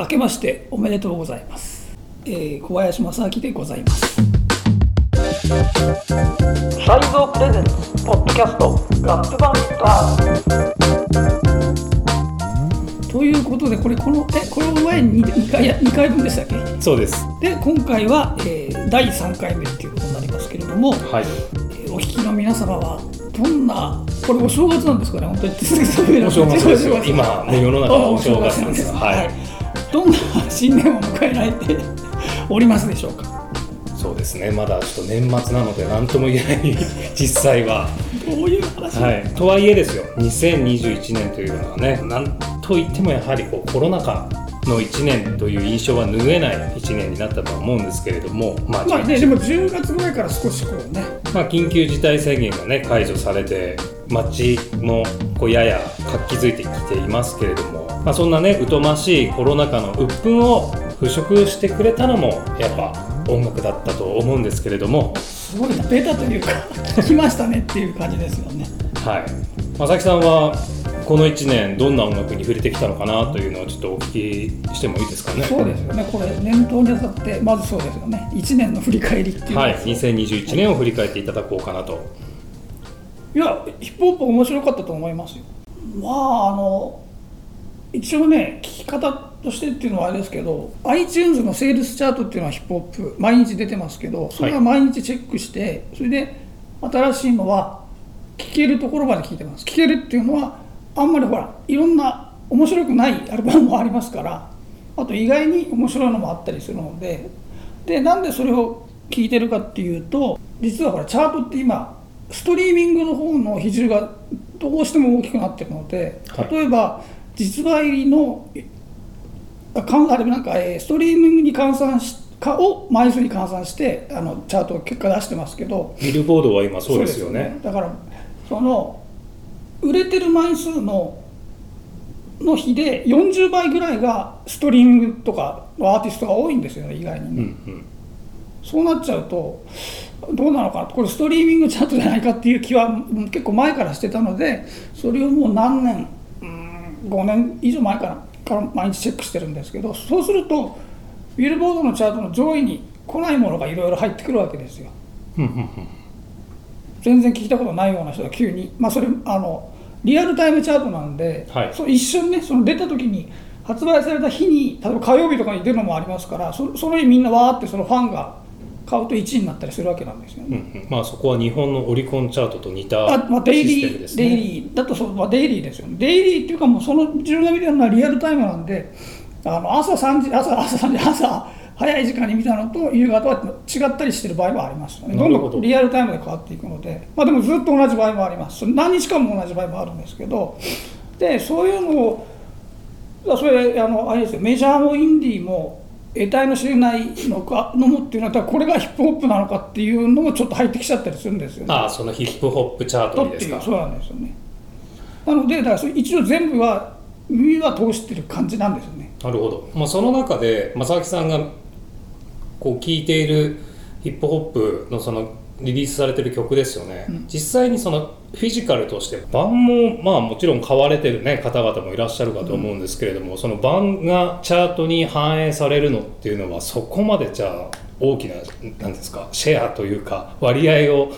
明けましておめでとうございます、えー小林正明でございます。サイゾープレゼンツポッドキャストガップバンター。ということでこれこのえこの前に 2, 回や2回分でしたっけ？そうです。で今回は、えー第3回目っていうことになりますけれども、はい。えーお聞きの皆様はどんなこれお正月なんですかね本当に。鈴木さん上お正月です 今ね。世の中はお正月なんです。はいどんな新年を迎えられて おりますでしょうか？そうですね。まだちょっと年末なので何とも言えない 実際は。どういう話、はい。とはいえですよ。2021年というのはね、なんといってもやはりこうコロナ禍の1年という印象は拭えない1年になったとは思うんですけれども、まあ、まあね、でも10月ぐらいから少しこうねまあ、緊急事態宣言がね解除されて街もこうやや活気づいてきていますけれども、まあ、そんなね疎ましいコロナ禍の鬱憤を払拭してくれたのもやっぱ音楽だったと思うんですけれども。すごいなベタというか 来ましたねっていう感じですよね。はい正木さんはこの1年どんな音楽に触れてきたのかなというのをちょっとお聞きしてもいいですかね。そうですよねこれ念頭にあたってまずそうですよね。1年の振り返りっていう。はい2021年を振り返っていただこうかなと。いやヒップホップ面白かったと思いますよ。まああの一応ね聞き方としてっていうのはあれですけど iTunes のセールスチャートっていうのはヒップホップ毎日出てますけどそれは毎日チェックして、それで新しいのは聞けるところまで聞いてます。聞けるっていうのはあんまりほらいろんな面白くないアルバムもありますからあと意外に面白いのもあったりするのででなんでそれを聞いてるかっていうと実はほらチャートって今ストリーミングの方の比重がどうしても大きくなってるのではい。例えば実売のあれなんか、えーストリーミングに換算しかを枚数に換算してあのチャート結果出してますけど。ビルボードは今そうですよそうね。だからその売れてる枚数のの比で40倍ぐらいがストリーミングとかのアーティストが多いんですよね意外にね、うんうん。そうなっちゃうとどうなのかなこれストリーミングチャートじゃないかっていう気はうん結構前からしてたのでそれをもう何年うん5年以上前からから毎日チェックしてるんですけどそうするとビルボードのチャートの上位に来ないものがいろいろ入ってくるわけですよ。全然聞いたことないような人が急に、まあ、それあのリアルタイムチャートなんで、はいそう一瞬ねその出た時に発売された日に例えば火曜日とかに出るのもありますからそその日みんなわーってそのファンが買うと1位になったりするわけなんですようんね。うんまあそこは日本のオリコンチャートと似たあまあ、デイシステリー、ムですね。デイリーだとそう、まあ、デイリーですよね。デイリーっていうかもうその自分が見てるのはリアルタイムなんであの朝3時朝朝3時朝早い時間に見たのと夕方は違ったりしてる場合もあります。どんどどんリアルタイムで変わっていくので、まあ、でもずっと同じ場合もあります。何日間も同じ場合もあるんですけどでそういうのをそれあのあれですよメジャーもインディーも得体の知れないのかのもっていうのはこれがヒップホップなのかっていうのもちょっと入ってきちゃったりするんですよね。ああそのヒップホップチャートにですか？そうなんですよねなのでだからそれ一応全部は耳は通してる感じなんですよね。なるほど、まあ、その中で正木さんがこう聴いているヒップホップのそのリリースされてる曲ですよね、実際にそのフィジカルとして版もまあもちろん買われてる、ね、方々もいらっしゃるかと思うんですけれども、その版がチャートに反映されるのっていうのはそこまでじゃあ大きななんですかシェアというか割合を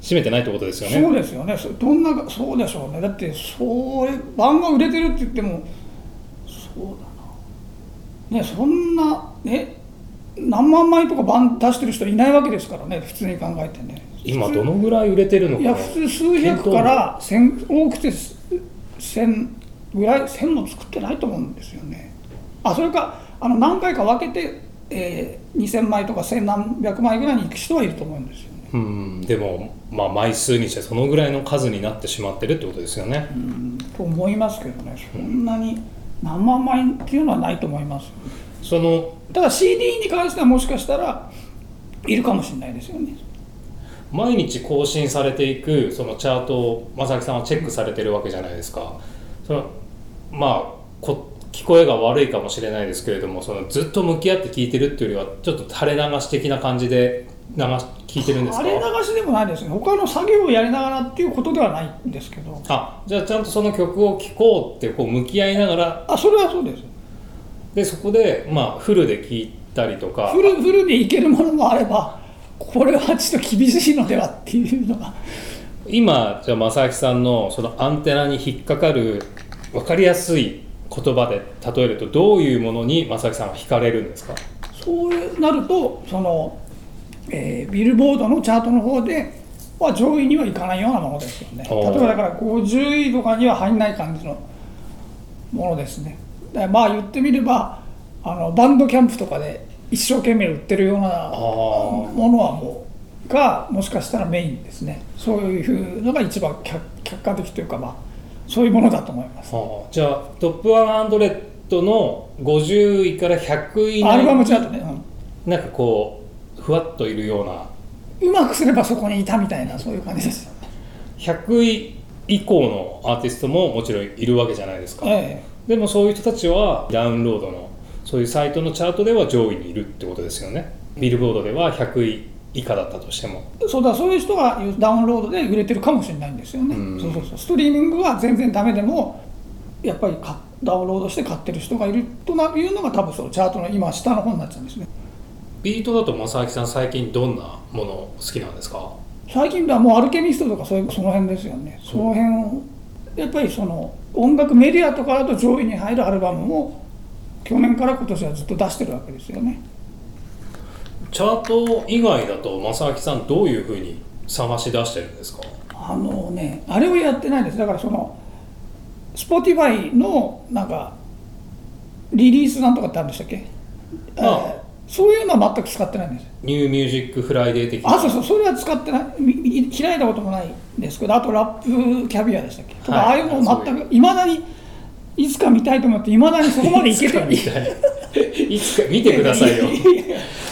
占めてないってことですよね。そうですよね。そどんなそうでしょうね。だってそれ版が売れてるって言ってもそうだな。ねそんなね何万枚とか版出してる人いないわけですからね普通に考えてね。今どのぐらい売れてるのか。いや普通数百から千多くて1000ぐらい1000も作ってないと思うんですよね。あそれかあの何回か分けて、えー2000枚とか1000何百枚ぐらいに行く人はいると思うんですよね。うんでも、まあ、枚数にしてそのぐらいの数になってしまってるってことですよね。うんと思いますけどね。そんなに何万枚っていうのはないと思いますそのただ CD に関してはもしかしたらいるかもしれないですよね。毎日更新されていくそのチャートを正木さんはチェックされてるわけじゃないですか。そのまあこ聞こえが悪いかもしれないですけれどもそのずっと向き合って聞いてるっていうよりはちょっと垂れ流し的な感じで流し聞いてるんですか？あれ流しでもないですね。他の作業をやりながらっていうことではないんですけど。あじゃあちゃんとその曲を聴こうってこう向き合いながらあそれはそうですでそこでまあフルで聞いたりとか。フルフルでいけるものもあればこれはちょっと厳しいのではっていうのが。今じゃあ正明さんのそのアンテナに引っかかる分かりやすい言葉で例えるとどういうものに正明さんは惹かれるんですか？そうなるとその、えービルボードのチャートの方では上位にはいかないようなものですよね。例えばだから50位とかには入んない感じのものですねまあ言ってみればあのバンドキャンプとかで一生懸命売ってるようなあものはもうがもしかしたらメインですね。そういうのが一番客客観的というかまあそういうものだと思います。はあじゃあトップ100の50位から100位アルバムチャにートね、うん。なんかこうふわっといるような。うまくすればそこにいたみたいなそういう感じです。よね。100位以降のアーティストももちろんいるわけじゃないですか、えでもそういう人たちはダウンロードのそういうサイトのチャートでは上位にいるってことですよねビルボードでは100位以下だったとしてもえそうだそういう人がダウンロードで売れてるかもしれないんですよね。うんそうそうそうストリーミングは全然ダメでもやっぱりかダウンロードして買ってる人がいるとないうのが多分そのチャートの今下の方になっちゃうんですね。ビートだと正明さん最近どんなもの好きなんですか？最近ではもうアルケミストとかそういうその辺ですよね。その辺をやっぱりその音楽メディアとかだと上位に入るアルバムを去年から今年はずっと出してるわけですよね。チャート以外だと正明さんどういうふうに探し出してるんですか？あのね、あれをやってないです。だからその、Spotify のなんか、リリースなんとかってあるんでしたっけ？あそういうのは全く使ってないんです。 New Music Friday 的なあ、そうそう、それは使ってない、開いたこともないんですけど、あと RapCaviar でしたっけ？とか、はいああいう。の全く、いまだに、いつか見たいと思って、いまだにそこまでいけてない。いつか見たい。いつか見てくださいよ。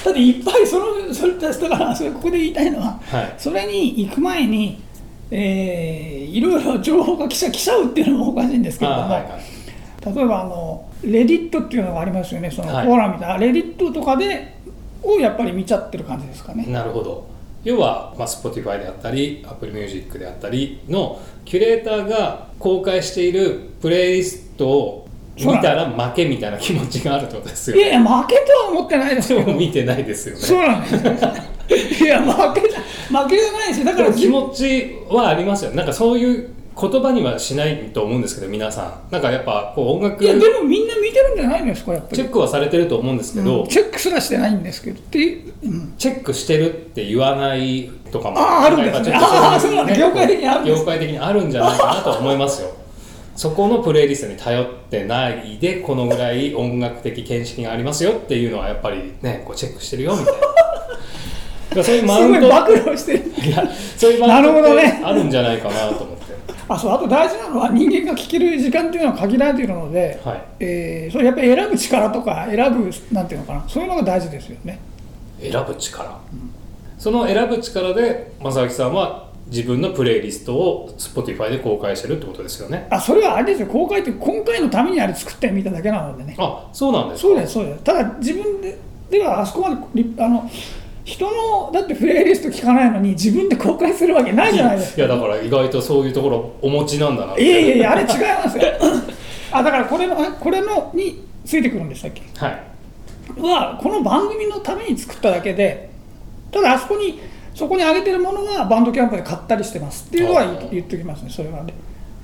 だっていっぱいそのそれだからそれここで言いたいのは、はい。それに行く前に、えーいろいろ情報が来ちゃ来ちゃうっていうのもおかしいんですけれども、あはいはい。例えばあのレディットっていうのがありますよね。そのフはい。ォーラムみたいな、レディットとかでをやっぱり見ちゃってる感じですかね。なるほど要は、まあ、Spotify であったり Apple Music であったりのキュレーターが公開しているプレイリストを見たら負けみたいな気持ちがあるってことですよいやいや負けとは思ってないですけどでも見てないですよね。そうなんです。よいや負け負けじゃないしだから気持ちはありますよ。なんかそういう言葉にはしないと思うんですけど皆さん。なんかやっぱこう音楽いやでもみんな見てるんじゃないんですかやっぱり。チェックはされてると思うんですけど、うんチェックすらしてないんですけどっていう、うん。チェックしてるって言わないとかもあーあるんですね。あーそうなんだ。業界的にあるんです業界的にあるんじゃないかなと思いますよ。そこのプレイリストに頼ってないでこのぐらい音楽的見識がありますよっていうのはやっぱりねこうチェックしてるよみたいな。そういうマウントすごい暴露してる。いやそういうマウントなるほどね。ってあるんじゃないかなと思って あそうあと大事なのは人間が聞ける時間っていうのは限られているので、はい。えーそれやっぱり選ぶ力とか選ぶなんていうのかなそういうのが大事ですよね。選ぶ力、その選ぶ力で正明さんは自分のプレイリストを Spotify で公開してるってことですよね。あそれはあれですよ。公開って今回のためにあれ作ってみただけなのでね。あそうなんですか。そうですそうです。ただ自分でではあそこまでリあの人のだってプレイリスト聞かないのに自分で公開するわけないじゃないですか。いやだから意外とそういうところお持ちなんだないやいやいやあれ違いますよ。あだからこれのこれのについてくるんでしたっけ？はい。はこの番組のために作っただけでただあそこにそこに上げてるものはバンドキャンプで買ったりしてますっていうのは言っておきますねそれはね。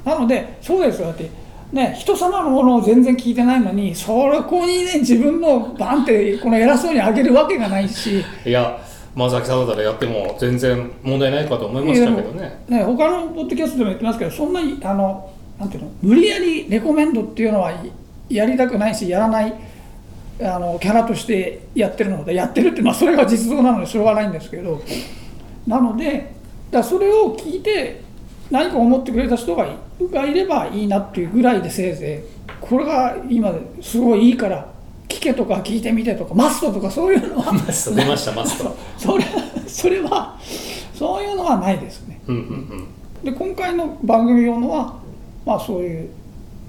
なのでそうですよ。だってね人様のものを全然聞いてないのにそこにね自分のバンってこの偉そうに上げるわけがないし。いや正木さんだったらやっても全然問題ないかと思いましたけどね。ね他のポッドキャストでも言ってますけどそんなにあのなんていうの無理やりレコメンドっていうのはやりたくないしやらないあのキャラとしてやってるのでやってるってまあそれが実像なのでしょうがないんですけど。なのでだそれを聞いて何か思ってくれた人がいがいればいいなっていうぐらいでせいぜいこれが今すごいいいから聞けとか聞いてみてとかマストとかそういうのはマスト出ましたマスト それそれはそういうのはないですね。うんうんうんで今回の番組用のは、まあ、そういう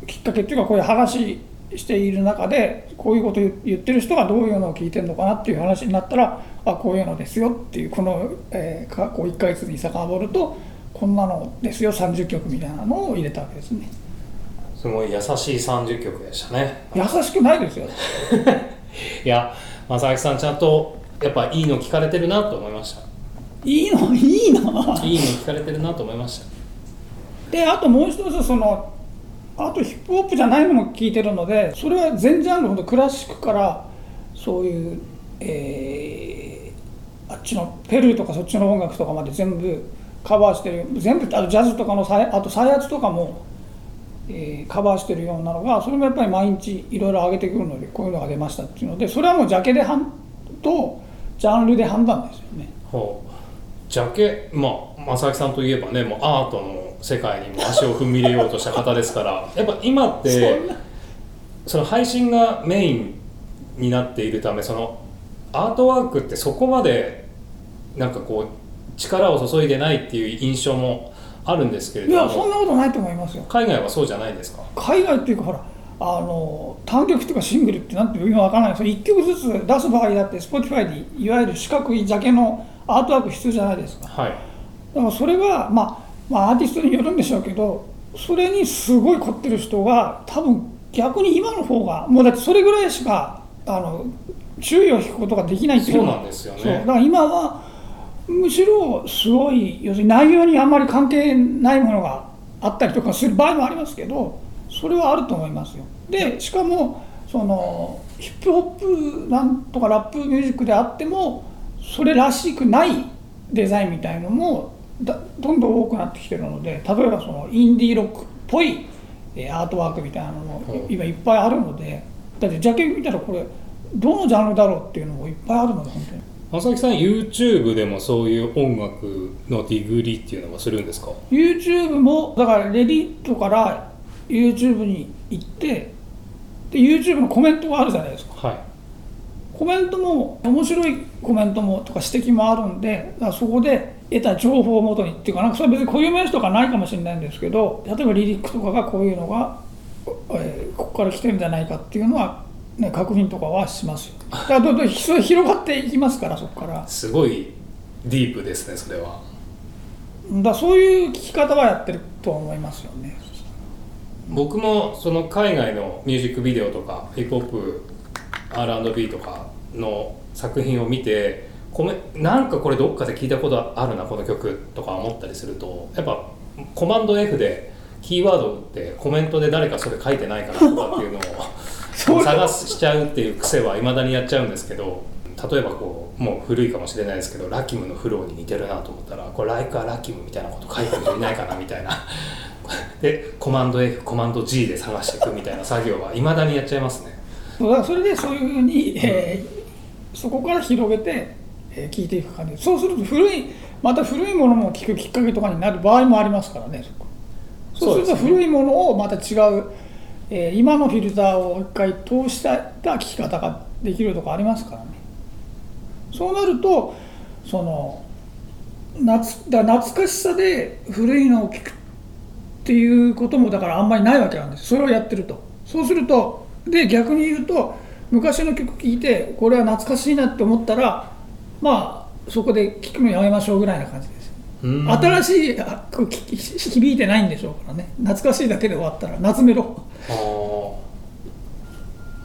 きっかけっていうかこういう話している中でこういうこと言言ってる人がどういうのを聞いてるのかなっていう話になったらあこういうのですよっていうこの、えー過去1ヶ月に遡るとこんなのですよ30曲みたいなのを入れたわけですね。すごい優しい30曲でしたね。優しくないですよ。いや正明さんちゃんとやっぱいいの聞かれてるなと思いました。いいの？いいないいの聞かれてるなと思いました。であともう一つそのあとヒップホップじゃないのも聞いてるのでそれは全ジャンルほんとクラシックからそういう、えーあっちのペルーとかそっちの音楽とかまで全部カバーしてる全部あとジャズとかの再あと再発とかも、えーカバーしてるようなのがそれもやっぱり毎日いろいろ上げてくるのでこういうのが出ましたっていうのでそれはもうジャケで判とジャンルで判断ですよね。ほうジャケまあ正明さんといえばねもうアートの世界にも足を踏み入れようとした方ですから やっぱ今ってその配信がメインになっているためそのアートワークってそこまでなんかこう力を注いでないっていう印象もあるんですけれいやどもそんなことないと思いますよ。海外はそうじゃないですか？海外っていうかほらあの単曲っていうかシングルってなんていうか今わからないですけど1曲ずつ出す場合だって Spotify にいわゆる四角いジャケのアートワーク必要じゃないですか。はい。だからそれが、まあ、まあアーティストによるんでしょうけどそれにすごい凝ってる人が多分逆に今の方がもうだってそれぐらいしかあの注意を引くことができないっていうそうなんですよね。そう。だから今はむしろすごい要するに内容にあんまり関係ないものがあったりとかする場合もありますけどそれはあると思いますよ。でしかもそのヒップホップなんとかラップミュージックであってもそれらしくないデザインみたいのもだどんどん多くなってきてるので例えばそのインディーロックっぽいえーアートワークみたいなのもうん今いっぱいあるのでだってジャケ見たらこれどのジャンルだろうっていうのもいっぱいあるので本当に正木さん YouTube でもそういう音楽のディグリっていうのはするんですか？YouTube もだからレディットから YouTube に行ってで YouTube のコメントがあるじゃないですか。はい。コメントも面白いコメントもとか指摘もあるんでだからそこで得た情報をもとにっていうかなんかそれは別に固有名詞とかないかもしれないんですけど例えばリリックとかがこういうのが、えーここから来てるんじゃないかっていうのは、ね、確認とかはしますよ。どんどん広がっていきますからそこから。すごいディープですねそれは。だそういう聞き方はやってるとは思いますよね。僕もその海外のミュージックビデオとかヒップホップ R&B とかの作品を見てコメなんかこれどっかで聞いたことあるなこの曲とか思ったりするとやっぱコマンド F でキーワードを打ってコメントで誰かそれ書いてないかなとかっていうのを探しちゃうっていう癖はいまだにやっちゃうんですけど例えばこうもう古いかもしれないですけどラキムのフローに似てるなと思ったらこれライカーラキムみたいなこと書いてる人いないかなみたいな。でコマンド F コマンド G で探していくみたいな作業はいまだにやっちゃいますね。それでそういうふうに、えーそこから広げて、えー聞いていく感じ。そうすると古いまた古いものも聞くきっかけとかになる場合もありますからねそうすると古いものをまた違う、えー今のフィルターを一回通した聞き方ができるとかありますからね。そうなるとその夏だ懐かしさで古いのを聞くっていうこともだからあんまりないわけなんです。それをやってると。そうするとで逆に言うと昔の曲聴いてこれは懐かしいなって思ったらまあそこで聴くのやめましょうぐらいな感じです。うん。新しい響いてないんでしょうからね。懐かしいだけで終わったら夏メロあー。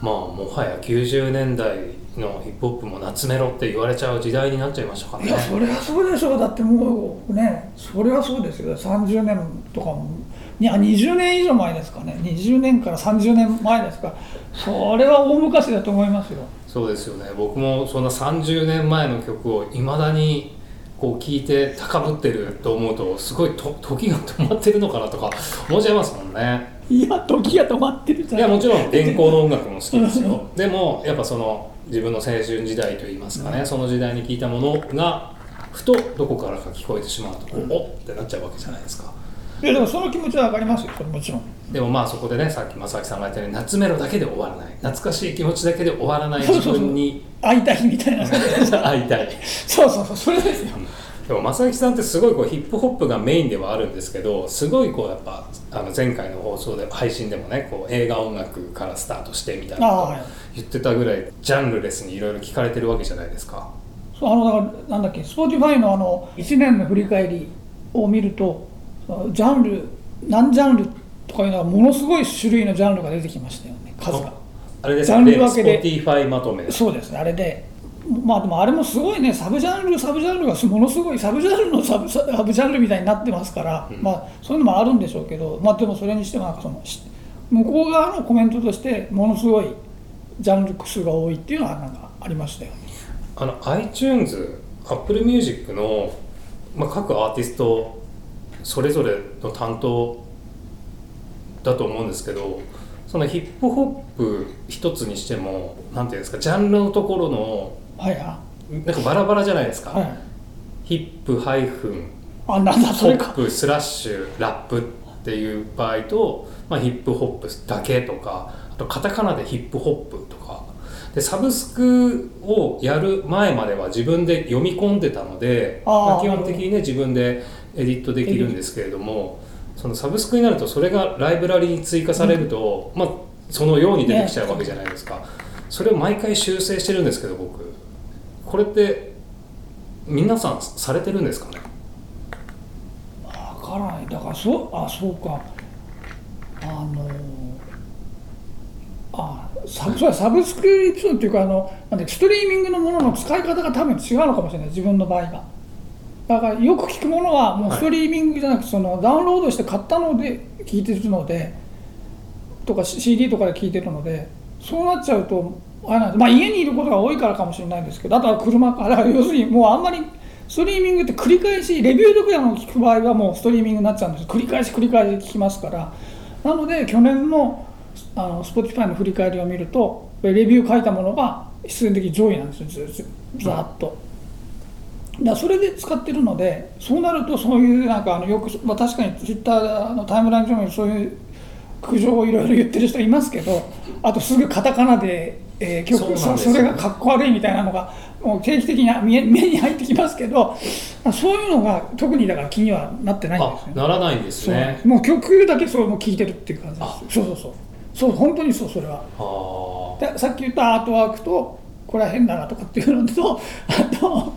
まあもはや90年代のヒップホップも夏メロって言われちゃう時代になっちゃいましたからね。いやそれはそうでしょう。だってもうねそれはそうですよ。30年とかもいや20年以上前ですかね。20年から30年前ですか。らそれは大昔だと思いますよ。そうですよね。僕もそんな30年前の曲をいまだにこう聴いて高ぶってると思うとすごいと時が止まってるのかなとか思っちゃいますもんねいや時が止まってるじゃんいやもちろん現行の音楽も好きですよ。でもやっぱその自分の青春時代といいますかね、その時代に聴いたものがふとどこからか聞こえてしまうとこう、おっってなっちゃうわけじゃないですか。いやでもその気持ちは分かりますよもちろん。でもまあそこでねさっき正木さんが言ったように夏メロだけで終わらない懐かしい気持ちだけで終わらない自分に会いたいみたいな。会いたい。そうそうそうそれですよでも正木さんってすごいこうヒップホップがメインではあるんですけどすごいこうやっぱあの前回の放送で配信でもねこう映画音楽からスタートしてみたいなこと言ってたぐらいジャンルレスにいろいろ聞かれてるわけじゃないですか。そうあのだからなんだっけ Spotify のあの1年の振り返りを見るとジャンル何ジャンルとかいうのはものすごい種類のジャンルが出てきましたよね数が。あれですジャンル分けで。Spotify まとめ。そうですねあれでまあでもあれもすごいねサブジャンルサブジャンルがものすごいサブジャンルのサブサブジャンルみたいになってますから、まあそういうのもあるんでしょうけどまあでもそれにしてもなんかそのし向こう側のコメントとしてものすごいジャンル数が多いっていうのはなんかありましたよね。あの iTunes、Apple Music の、まあ、各アーティストそれぞれの担当だと思うんですけどそのヒップホップ一つにしてもなんていうんですかジャンルのところのはいはなんかバラバラじゃないですか、いはい。ヒップハイフンあなんだそポれか。ップスラッシュラップっていう場合と、まあ、ヒップホップだけとかあとカタカナでヒップホップとか。でサブスクをやる前までは自分で読み込んでたのでまあ、基本的にね自分でエディットできるんですけれどもそのサブスクになるとそれがライブラリに追加されると、まあ、そのように出てきちゃうわけじゃないですか、それを毎回修正してるんですけど僕これって皆さんされてるんですかね？わからない。だからそうあそうか。あのあサブサブスクリプションっていうかあのなんでストリーミングのものの使い方が多分違うのかもしれない。自分の場合が。だからよく聞くものはもうはい。ストリーミングじゃなくてそのダウンロードして買ったので聞いてるのでとか CD とかで聞いてるのでそうなっちゃうとあれなんですまあ家にいることが多いからかもしれないんですけどあとは車から要するにもうあんまりストリーミングって繰り返しレビュー読の聞く場合はもうストリーミングになっちゃうんです繰り返し繰り返し聞きますから。なので去年のあの Spotify の振り返りを見るとレビュー書いたものが必然的に上位なんですよずずずっと。だそれで使ってるのでそうなるとそういうなんかあのよく、まあ、確かにツイッターのタイムライン上にそういう苦情をいろいろ言ってる人いますけどあとすぐカタカナで、えー曲そそれがかっこ悪いみたいなのがもう定期的に目 目に入ってきますけどそういうのが特にだから気にはなってないんですね。ならないんですね。すもう曲だけそうもう聴いてるっていう感じあです。そうそうそう。そう本当にそうそれは。あー。でさっき言ったアートワークとこれは変だなとかっていうのとあと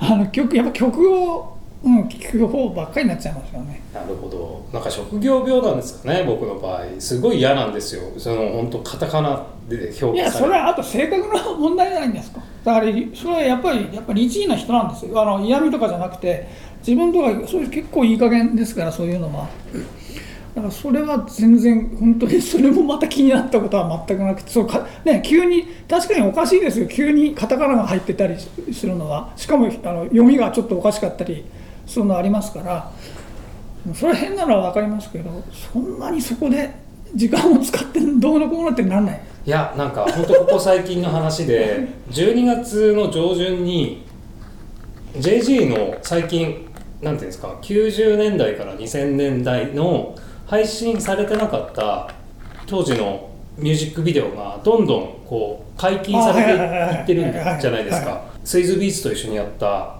あの曲やっぱ曲を、うん、聴く方ばっかりになっちゃいますよね。なるほど。なんか職業病なんですかね僕の場合。すごい嫌なんですよ。その本当カタカナで表記される。いやそれはあと性格の問題じゃないんですか。だからそれはやっぱりやっぱり律儀な人なんですよ。あの嫌味とかじゃなくて自分とかそういう結構いい加減ですからそういうのは。だからそれは全然本当にそれもまた気になったことは全くなくてそうか、ね、急に確かにおかしいですよ。急にカタカナが入ってたりするのは。しかもあの読みがちょっとおかしかったりするのありますから。それは変なのは分かりますけどそんなにそこで時間を使ってどうのこうのってなんない？いやなんか本当ここ最近の話で 12月の上旬に JG の最近なんていうんですか90年代から2000年代の配信されてなかった当時のミュージックビデオがどんどんこう解禁されていってるんじゃないですか。スイズビーツと一緒にやった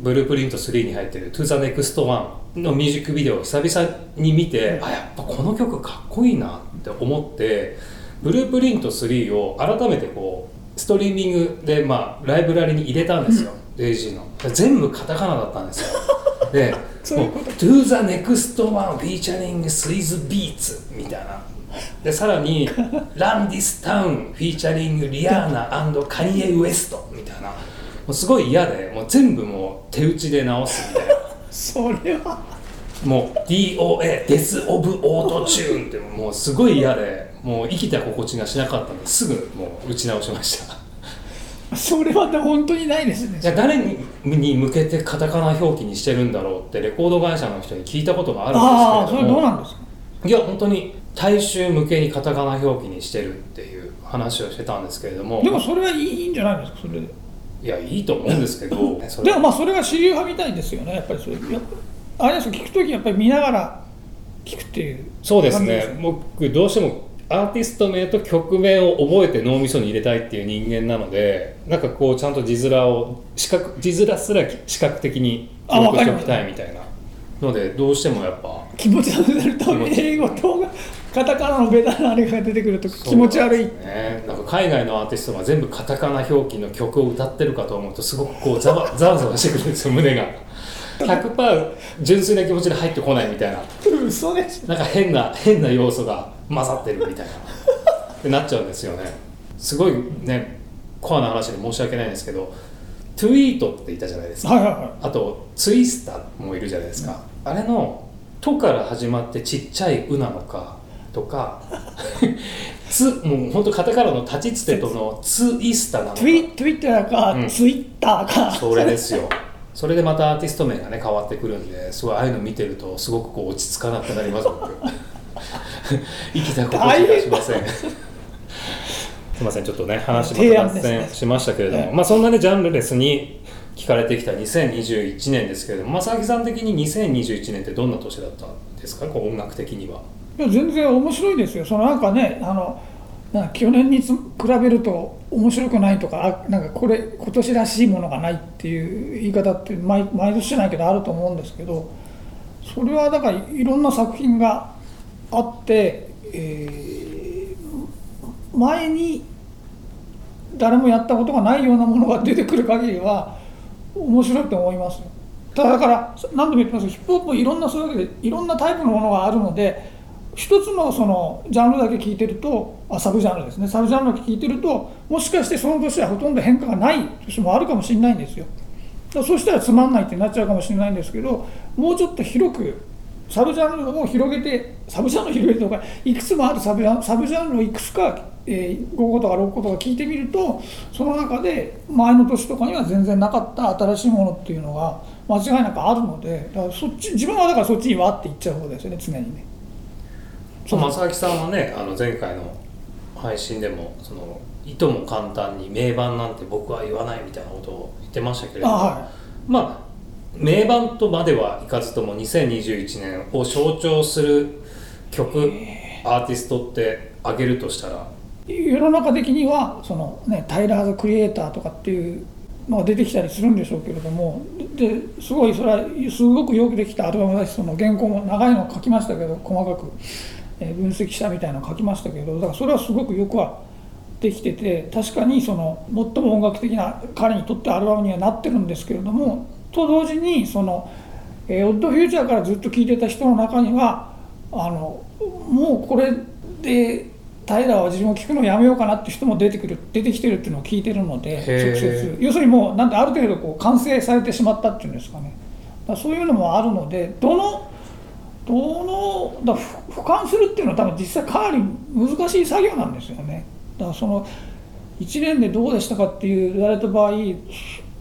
ブループリント3に入ってる「To the Next One」のミュージックビデオを久々に見てあやっぱこの曲かっこいいなって思ってブループリント3を改めてこうストリーミングで、まあ、ライブラリに入れたんですよ、ジェイ・Zの。全部カタカナだったんですよ。でそういう To the Next One Featuring Swiss Beats みたいな。でさらに「Run This Town」 featuring リアーナカニエ・ウエストみたいな。もうすごい嫌でもう全部もう手打ちで直すみたいなそれは。もう DOA Death of Auto-Tune ってもうすごい嫌でもう生きた心地がしなかったんですぐもう打ち直しました。それは本当にないですね。じゃあ誰にに向けてカタカナ表記にしてるんだろうってレコード会社の人に聞いたことがあるああそれんですけれども。どうなんですか？いや本当に大衆向けにカタカナ表記にしてるっていう話をしてたんですけれども。でもそれはいいんじゃないですか？それでいやいいと思うんですけど。でもまあそれが主流派みたいですよね。やっぱりそれ。あれですよ聞く時やっぱり見ながら聞くっていう。そうですね。僕どうしてもアーティスト名と曲名を覚えて脳みそに入れたいっていう人間なのでなんかこうちゃんと字面を視覚字面すら視覚的に記あわ憶しておきたいみたいなのでどうしてもやっぱ気持ち悪くなると英語とカタカナのベタなあれが出てくると気持ち悪い。ね、なんか海外のアーティストが全部カタカナ表記の曲を歌ってるかと思うとすごくこうざわ ざわざわしてくるんですよ胸が。100%純粋な気持ちで入ってこないみたいな。嘘でしょ。なんか変な変な要素が混ざってるみたいな。ってなっちゃうんですよね。すごいねコアな話で申し訳ないんですけどトゥイートっていたじゃないですか。はいはいはあとツイスターもいるじゃないですか、あれの「と」から始まってちっちゃい「う」なのかとか「つ」もうほんとカタカナの立ちつてとの「ツイスタ」なのか。ツイツイッターか、うん。ツイッターか。それですよ。それでまたアーティスト名がね変わってくるんですごいああいうの見てるとすごくこう落ち着かなくなります僕 生きた心地がしません。すいませんちょっとね話提また脱線しましたけれども、ええ。まあそんなねジャンルレスに聞かれてきた2021年ですけれども正木さん的に2021年ってどんな年だったんですか？こう音楽的にはいや全然面白いですよ。そのなんかねあのなんか去年に比べると面白くないとかあなんかこれ今年らしいものがないっていう言い方って毎毎年じゃないけどあると思うんですけどそれはだからいろんな作品があって、えー前に誰もやったことがないようなものが出てくる限りは面白いと思いますよ。ただから何度も言ってますけどヒップホップいろんなそういうわけでいろんなタイプのものがあるので一つのそのジャンルだけ聞いてるとあサブジャンルですねサブジャンルだけ聞いてるともしかしてその年はほとんど変化がない年もあるかもしれないんですよだそうしたらつまんないってなっちゃうかもしれないんですけどもうちょっと広くサブジャンルを広げてサブジャンルを広げてとかいくつもあるサブジャンサブジャンルをいくつか、えー、5個とか6個とか聞いてみるとその中で前の年とかには全然なかった新しいものっていうのが間違いなくあるのでだからそっち自分はだからそっちにわっていっちゃう方ですよね常にね。正木さんはねあの前回の配信でもそのいとも簡単に名盤なんて僕は言わないみたいなことを言ってましたけれども、あはまあ名盤とまではいかずとも2021年を象徴する曲アーティストって挙げるとしたら。い、世の中的にはその、ね、タイラー・ザ・クリエイターとかっていうのが出てきたりするんでしょうけれどもですごいそれはすごくよくできたアルバムだしその原稿も長いの書きましたけど細かく、えー分析したみたいなの書きましたけどだからそれはすごくよくはできてて確かにその最も音楽的な彼にとってアルバムにはなってるんですけれどもと同時にその、えーオッドフューチャーからずっと聴いてた人の中にはあのもうこれでタイラーは自分を聞くのやめようかなって人も出てくる出てきてるっていうのを聞いてるので直接。要するにもうなんてある程度こう完成されてしまったっていうんですかね。そういうのもあるのでどのどのだ俯瞰するっていうのは多分実際かなり難しい作業なんですよね。だからその1年でどうでしたかって言われた場合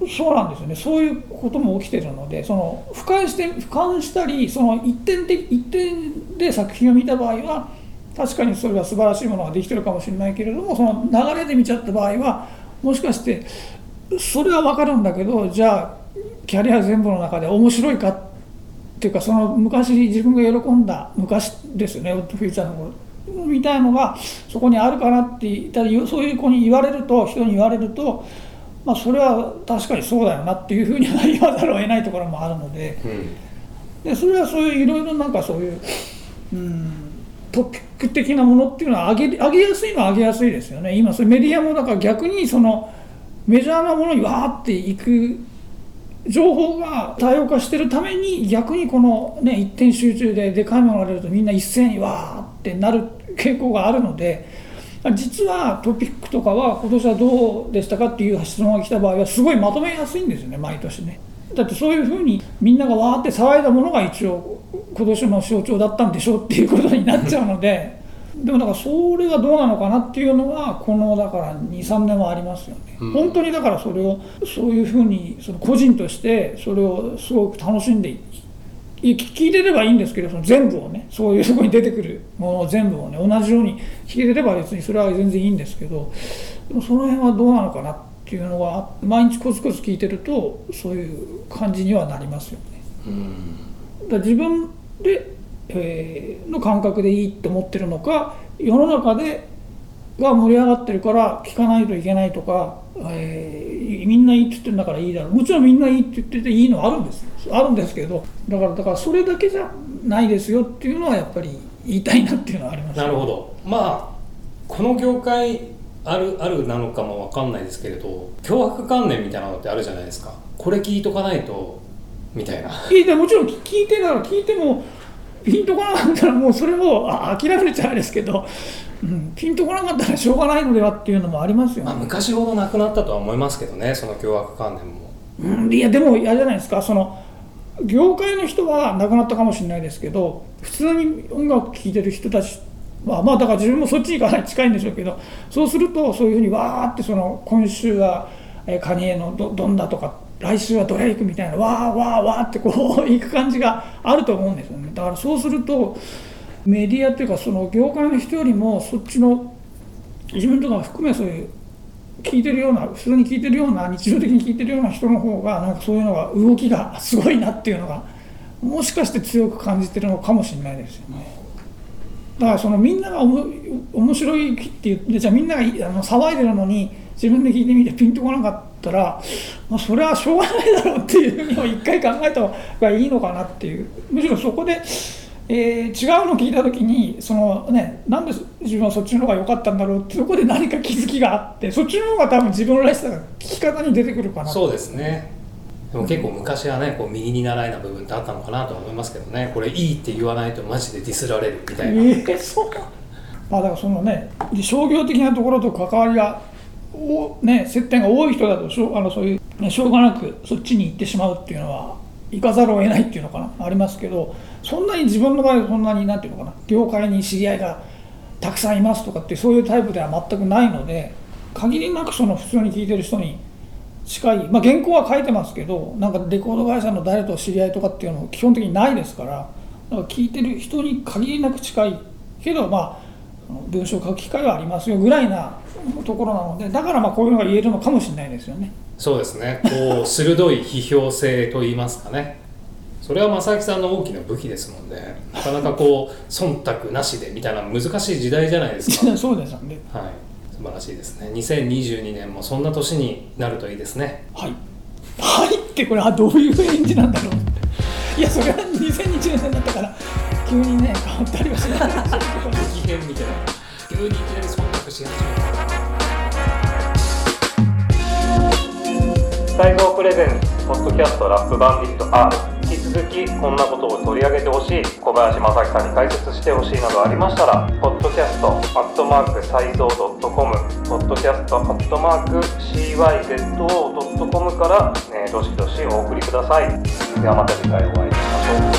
そうなんですよね。そういうことも起きてるのでその俯瞰して俯瞰したりその一点的一点で作品を見た場合は確かにそれは素晴らしいものができてるかもしれないけれどもその流れで見ちゃった場合はもしかしてそれは分かるんだけどじゃあキャリア全部の中で面白いかっていうかその昔自分が喜んだ昔ですよねオッドフューチャーの頃みたいのがそこにあるかなって言ったりそういう子に言われると人に言われると、まあ、それは確かにそうだよなっていうふうには言わざるを得ないところもあるので。うん。でそれはそういういろいろなんかそういう、うん、トピック的なものっていうのは上げ上げやすいのは上げやすいですよね。今それメディアもだから逆にそのメジャーなものにわーっていく情報が多様化してるために逆にこの、ね、一点集中ででかいものが出るとみんな一斉にわーってなる傾向があるので実はトピックとかは今年はどうでしたかっていう質問が来た場合はすごいまとめやすいんですよね毎年ね。だってそういうふうにみんながわーって騒いだものが一応今年の象徴だったんでしょうっていうことになっちゃうのででもだからそれがどうなのかなっていうのはこのだから23年はありますよね、うん。本当にだからそれをそういうふうにその個人としてそれをすごく楽しんで聞いてればいいんですけどその全部をねそういうところに出てくるものを全部をね同じように聞いてれば別にそれは全然いいんですけどでもその辺はどうなのかなっていうのは毎日コツコツ聞いてるとそういう感じにはなりますよね。うん。だ自分で、えーの感覚でいいって思ってるのか世の中でが盛り上がってるから聞かないといけないとか、えーみんないいって言ってるんだからいいだろう。もちろんみんないいって言ってていいのはあるんです。よあるんですけどだからだからそれだけじゃないですよっていうのはやっぱり言いたいなっていうのはあります。なるほど。まあこの業界あるあるなのかもわかんないですけれど脅迫観念みたいなのってあるじゃないですか。これ聞いとかないとみたいな。いやもちろん聞いてなら聞いてもピンとこなかったらもうそれを諦めるじゃないですけど、うん、ピンとこなかったらしょうがないのではっていうのもありますよね。まあ、昔ほどなくなったとは思いますけどねその凶悪観念もうん、いやでも嫌じゃないですかその業界の人は亡くなったかもしれないですけど普通に音楽聴いてる人たちはまあだから自分もそっちにかなり近いんでしょうけどそうするとそういうふうにわーってその今週はカニエのどどんだとか来週はドレイクみたいなわーわーわーってこういく感じがあると思うんですよねだからそうするとメディアっていうかその業界の人よりもそっちの自分とか含めそういう聞いてるような普通に聞いてるような日常的に聞いてるような人の方がなんかそういうのが動きがすごいなっていうのがもしかして強く感じてるのかもしれないですよね。だからそのみんながおも面白いって言ってじゃあみんながあの騒いでるのに自分で聞いてみてピンとこなかったら、まあ、それはしょうがないだろうっていうふうにも一回考えた方がいいのかなっていう。むしろそこで、えー違うの聞いた時にその、ね、なんで自分はそっちの方が良かったんだろうってそこで何か気づきがあってそっちの方が多分自分らしさが聞き方に出てくるかなそうですね。でも結構昔はねこう右に習いな部分ってあったのかなとは思いますけどね。これいいって言わないとマジでディスられるみたいな、ええそう。まあだからそのね商業的なところと関わりがおね接点が多い人だとしょうあのそういう、ね、しょうがなくそっちに行ってしまうっていうのは行かざるを得ないっていうのかなありますけどそんなに自分の場合そんなになんていうのかな業界に知り合いがたくさんいますとかってそういうタイプでは全くないので限りなくその普通に聞いてる人に近い、まあ、原稿は書いてますけどなんかレコード会社の誰と知り合いとかっていうのも基本的にないですからだから聞いてる人に限りなく近いけどまあ文章を書く機会はありますよぐらいなところなのでだからまあこういうのが言えるのかもしれないですよね。そうですねこう 鋭い批評性といいますかねそれは正木さんの大きな武器ですもんねなかなかこう忖度なしでみたいな難しい時代じゃないですか そうですよね。はい素晴らしいですね2022年もそんな年になるといいですねはい。はい？ってこれはどういう返事なんだろうって。いやそれは2020年だったから急にね変わったりはしないでしょうけど。激変みたいな急にいきなり忖度し始めた細胞プレゼンツポッドキャストラップバンディット R 引き続きこんなことを取り上げてほしい。小林正樹さんに解説してほしいなどありましたらポッドキャストアットマークサイゾー .com ポッドキャストアットマーク CYZO.com から、えーどしどしお送りください。ではまた次回お会いしましょう。